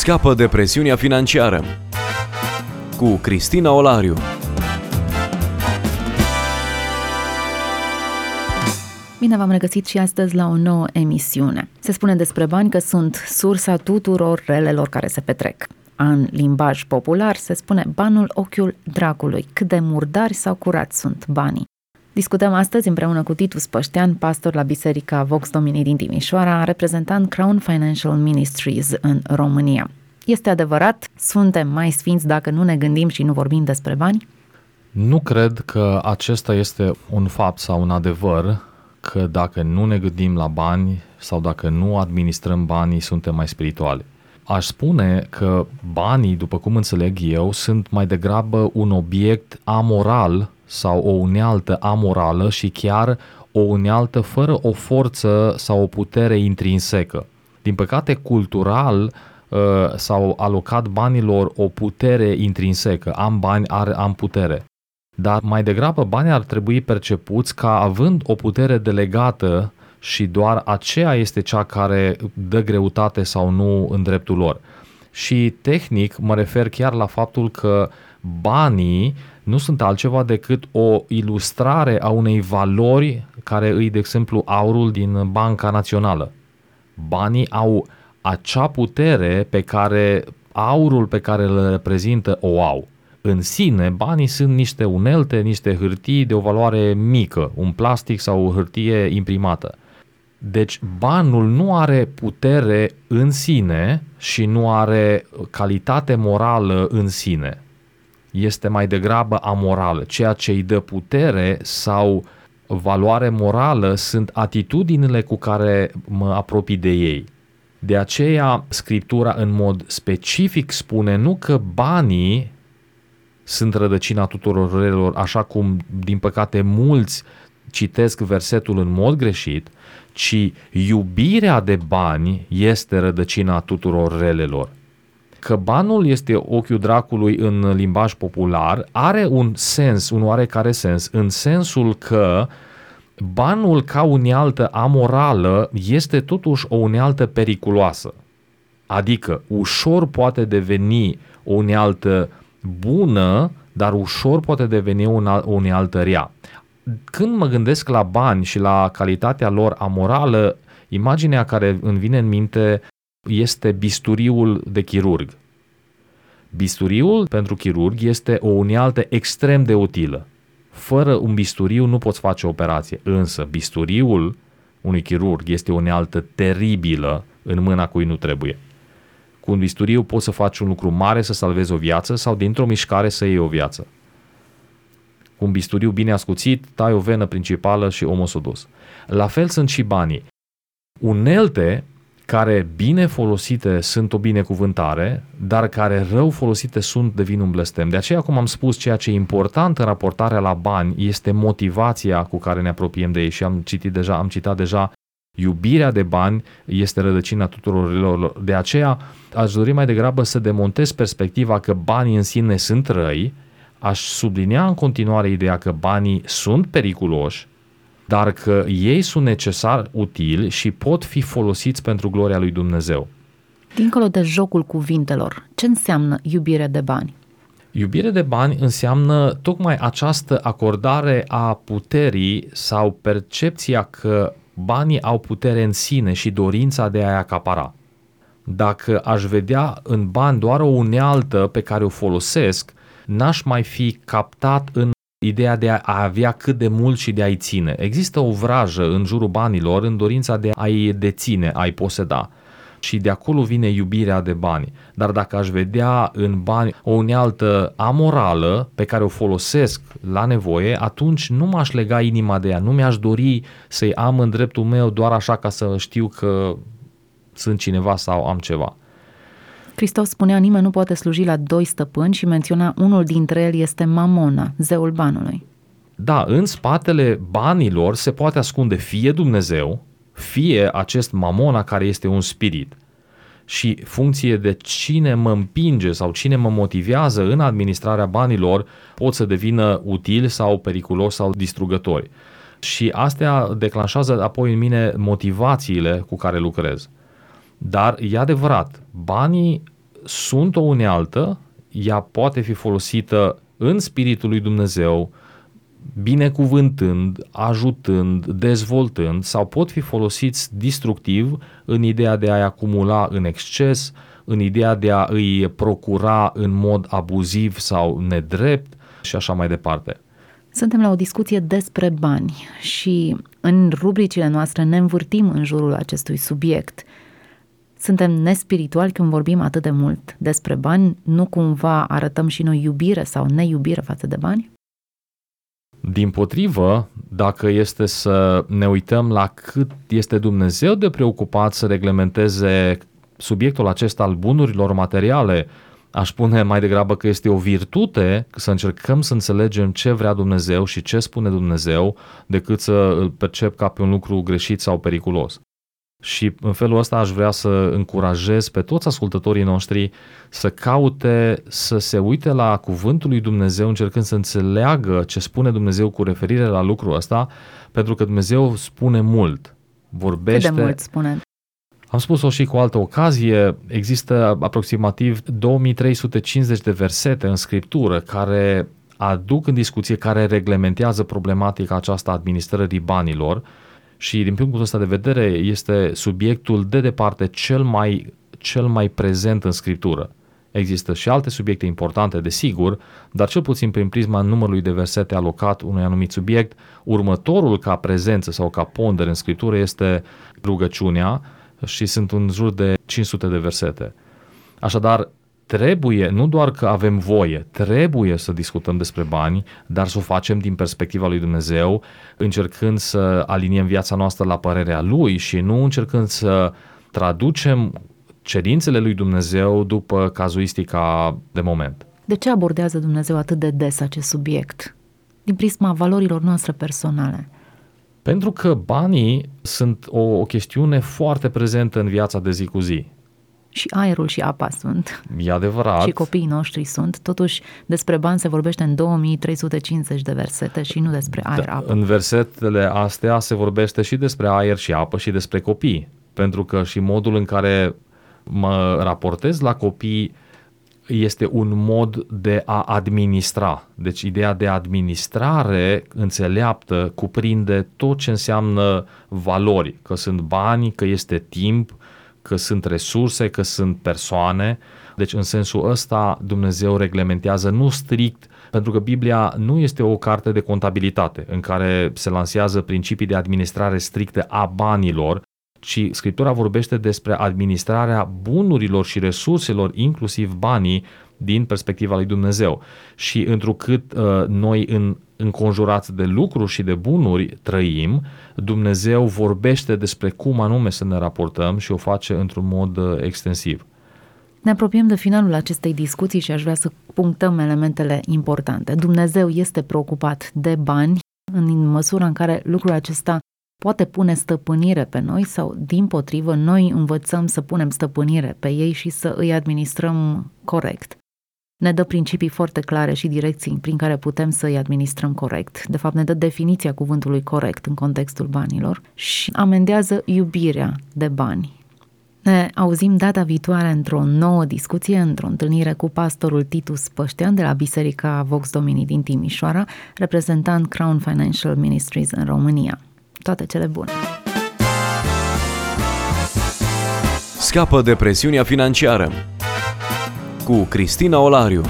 Scapă de presiunea financiară cu Cristina Olariu. Bine v-am regăsit și astăzi la o nouă emisiune. Se spune despre bani că sunt sursa tuturor relelor care se petrec. În limbaj popular se spune banul ochiul dracului, cât de murdari sau curați sunt banii. Discutăm astăzi împreună cu Titus Păștean, pastor la Biserica Vox Domini din Timișoara, reprezentant Crown Financial Ministries în România. Este adevărat, suntem mai sfinți dacă nu ne gândim și nu vorbim despre bani? Nu cred că acesta este un fapt sau un adevăr că dacă nu ne gândim la bani sau dacă nu administrăm banii, suntem mai spirituali. Aș spune că banii, după cum înțeleg eu, sunt mai degrabă un obiect amoral sau o unealtă amorală și chiar o unealtă fără o forță sau o putere intrinsecă. Din păcate, cultural uh, s-au alocat banilor o putere intrinsecă. Am bani, are, am putere. Dar mai degrabă banii ar trebui percepuți ca având o putere delegată și doar aceea este cea care dă greutate sau nu în dreptul lor. Și tehnic mă refer chiar la faptul că banii nu sunt altceva decât o ilustrare a unei valori care îi, de exemplu, aurul din Banca Națională. Banii au acea putere pe care aurul pe care îl reprezintă o au. În sine, banii sunt niște unelte, niște hârtii de o valoare mică, un plastic sau o hârtie imprimată. Deci banul nu are putere în sine și nu are calitate morală în sine. Este mai degrabă amorală. Ceea ce îi dă putere sau valoare morală sunt atitudinile cu care mă apropii de ei. De aceea, Scriptura în mod specific spune nu că banii sunt rădăcina tuturor relelor, așa cum, din păcate, mulți citesc versetul în mod greșit, ci iubirea de bani este rădăcina tuturor relelor. Că banul este ochiul dracului în limbaj popular are un sens, un oarecare sens, în sensul că banul ca unealtă amorală este totuși o unealtă periculoasă. Adică ușor poate deveni o unealtă bună, dar ușor poate deveni o unealtă rea când mă gândesc la bani și la calitatea lor amorală, imaginea care îmi vine în minte este bisturiul de chirurg. Bisturiul pentru chirurg este o unealtă extrem de utilă. Fără un bisturiu nu poți face operație, însă bisturiul unui chirurg este o unealtă teribilă în mâna cui nu trebuie. Cu un bisturiu poți să faci un lucru mare să salvezi o viață sau dintr-o mișcare să iei o viață cu un bisturiu bine ascuțit, tai o venă principală și omul s-a dus. La fel sunt și banii. Unelte care bine folosite sunt o binecuvântare, dar care rău folosite sunt devin un blestem. De aceea, cum am spus, ceea ce e important în raportarea la bani este motivația cu care ne apropiem de ei și am citit deja, am citat deja Iubirea de bani este rădăcina tuturor relor. De aceea aș dori mai degrabă să demontez perspectiva că banii în sine sunt răi aș sublinia în continuare ideea că banii sunt periculoși, dar că ei sunt necesar utili și pot fi folosiți pentru gloria lui Dumnezeu. Dincolo de jocul cuvintelor, ce înseamnă iubire de bani? Iubire de bani înseamnă tocmai această acordare a puterii sau percepția că banii au putere în sine și dorința de a-i acapara. Dacă aș vedea în bani doar o unealtă pe care o folosesc, n-aș mai fi captat în ideea de a avea cât de mult și de a-i ține. Există o vrajă în jurul banilor în dorința de a-i deține, a-i poseda. Și de acolo vine iubirea de bani. Dar dacă aș vedea în bani o unealtă amorală pe care o folosesc la nevoie, atunci nu m-aș lega inima de ea, nu mi-aș dori să-i am în dreptul meu doar așa ca să știu că sunt cineva sau am ceva. Hristos spunea nimeni nu poate sluji la doi stăpâni și menționa unul dintre el este Mamona, zeul banului. Da, în spatele banilor se poate ascunde fie Dumnezeu, fie acest Mamona care este un spirit. Și funcție de cine mă împinge sau cine mă motivează în administrarea banilor, pot să devină util sau periculos sau distrugători. Și astea declanșează apoi în mine motivațiile cu care lucrez. Dar e adevărat, banii sunt o unealtă, ea poate fi folosită în Spiritul lui Dumnezeu, binecuvântând, ajutând, dezvoltând sau pot fi folosiți destructiv în ideea de a-i acumula în exces, în ideea de a îi procura în mod abuziv sau nedrept și așa mai departe. Suntem la o discuție despre bani și în rubricile noastre ne învârtim în jurul acestui subiect. Suntem nespirituali când vorbim atât de mult despre bani, nu cumva arătăm și noi iubire sau neiubire față de bani? Din potrivă, dacă este să ne uităm la cât este Dumnezeu de preocupat să reglementeze subiectul acesta al bunurilor materiale, aș spune mai degrabă că este o virtute să încercăm să înțelegem ce vrea Dumnezeu și ce spune Dumnezeu, decât să îl percep ca pe un lucru greșit sau periculos. Și în felul ăsta aș vrea să încurajez pe toți ascultătorii noștri să caute să se uite la cuvântul lui Dumnezeu încercând să înțeleagă ce spune Dumnezeu cu referire la lucrul ăsta, pentru că Dumnezeu spune mult. Vorbește. Cât de mult spune? Am spus-o și cu altă ocazie, există aproximativ 2350 de versete în scriptură care aduc în discuție, care reglementează problematica aceasta administrării banilor și din punctul ăsta de vedere este subiectul de departe cel mai, cel mai prezent în scriptură. Există și alte subiecte importante, desigur, dar cel puțin prin prisma numărului de versete alocat unui anumit subiect, următorul ca prezență sau ca pondere în scriptură este rugăciunea și sunt în jur de 500 de versete. Așadar, trebuie, nu doar că avem voie, trebuie să discutăm despre bani, dar să o facem din perspectiva lui Dumnezeu, încercând să aliniem viața noastră la părerea Lui și nu încercând să traducem cerințele lui Dumnezeu după cazuistica de moment. De ce abordează Dumnezeu atât de des acest subiect? Din prisma valorilor noastre personale. Pentru că banii sunt o, o chestiune foarte prezentă în viața de zi cu zi și aerul și apa sunt. E adevărat. Și copiii noștri sunt. Totuși, despre bani se vorbește în 2350 de versete și nu despre aer, da, apă. În versetele astea se vorbește și despre aer și apă și despre copii. Pentru că și modul în care mă raportez la copii este un mod de a administra. Deci ideea de administrare înțeleaptă cuprinde tot ce înseamnă valori, că sunt bani, că este timp, că sunt resurse, că sunt persoane. Deci în sensul ăsta Dumnezeu reglementează nu strict pentru că Biblia nu este o carte de contabilitate în care se lansează principii de administrare stricte a banilor, ci Scriptura vorbește despre administrarea bunurilor și resurselor, inclusiv banii, din perspectiva lui Dumnezeu. Și întrucât uh, noi în înconjurați de lucruri și de bunuri trăim, Dumnezeu vorbește despre cum anume să ne raportăm și o face într-un mod uh, extensiv. Ne apropiem de finalul acestei discuții și aș vrea să punctăm elementele importante. Dumnezeu este preocupat de bani în măsura în care lucrul acesta poate pune stăpânire pe noi sau, din potrivă, noi învățăm să punem stăpânire pe ei și să îi administrăm corect ne dă principii foarte clare și direcții prin care putem să îi administrăm corect. De fapt, ne dă definiția cuvântului corect în contextul banilor și amendează iubirea de bani. Ne auzim data viitoare într-o nouă discuție, într-o întâlnire cu pastorul Titus Păștean de la Biserica Vox Domini din Timișoara, reprezentant Crown Financial Ministries în România. Toate cele bune! Scapă de presiunea financiară cu Cristina Olariu.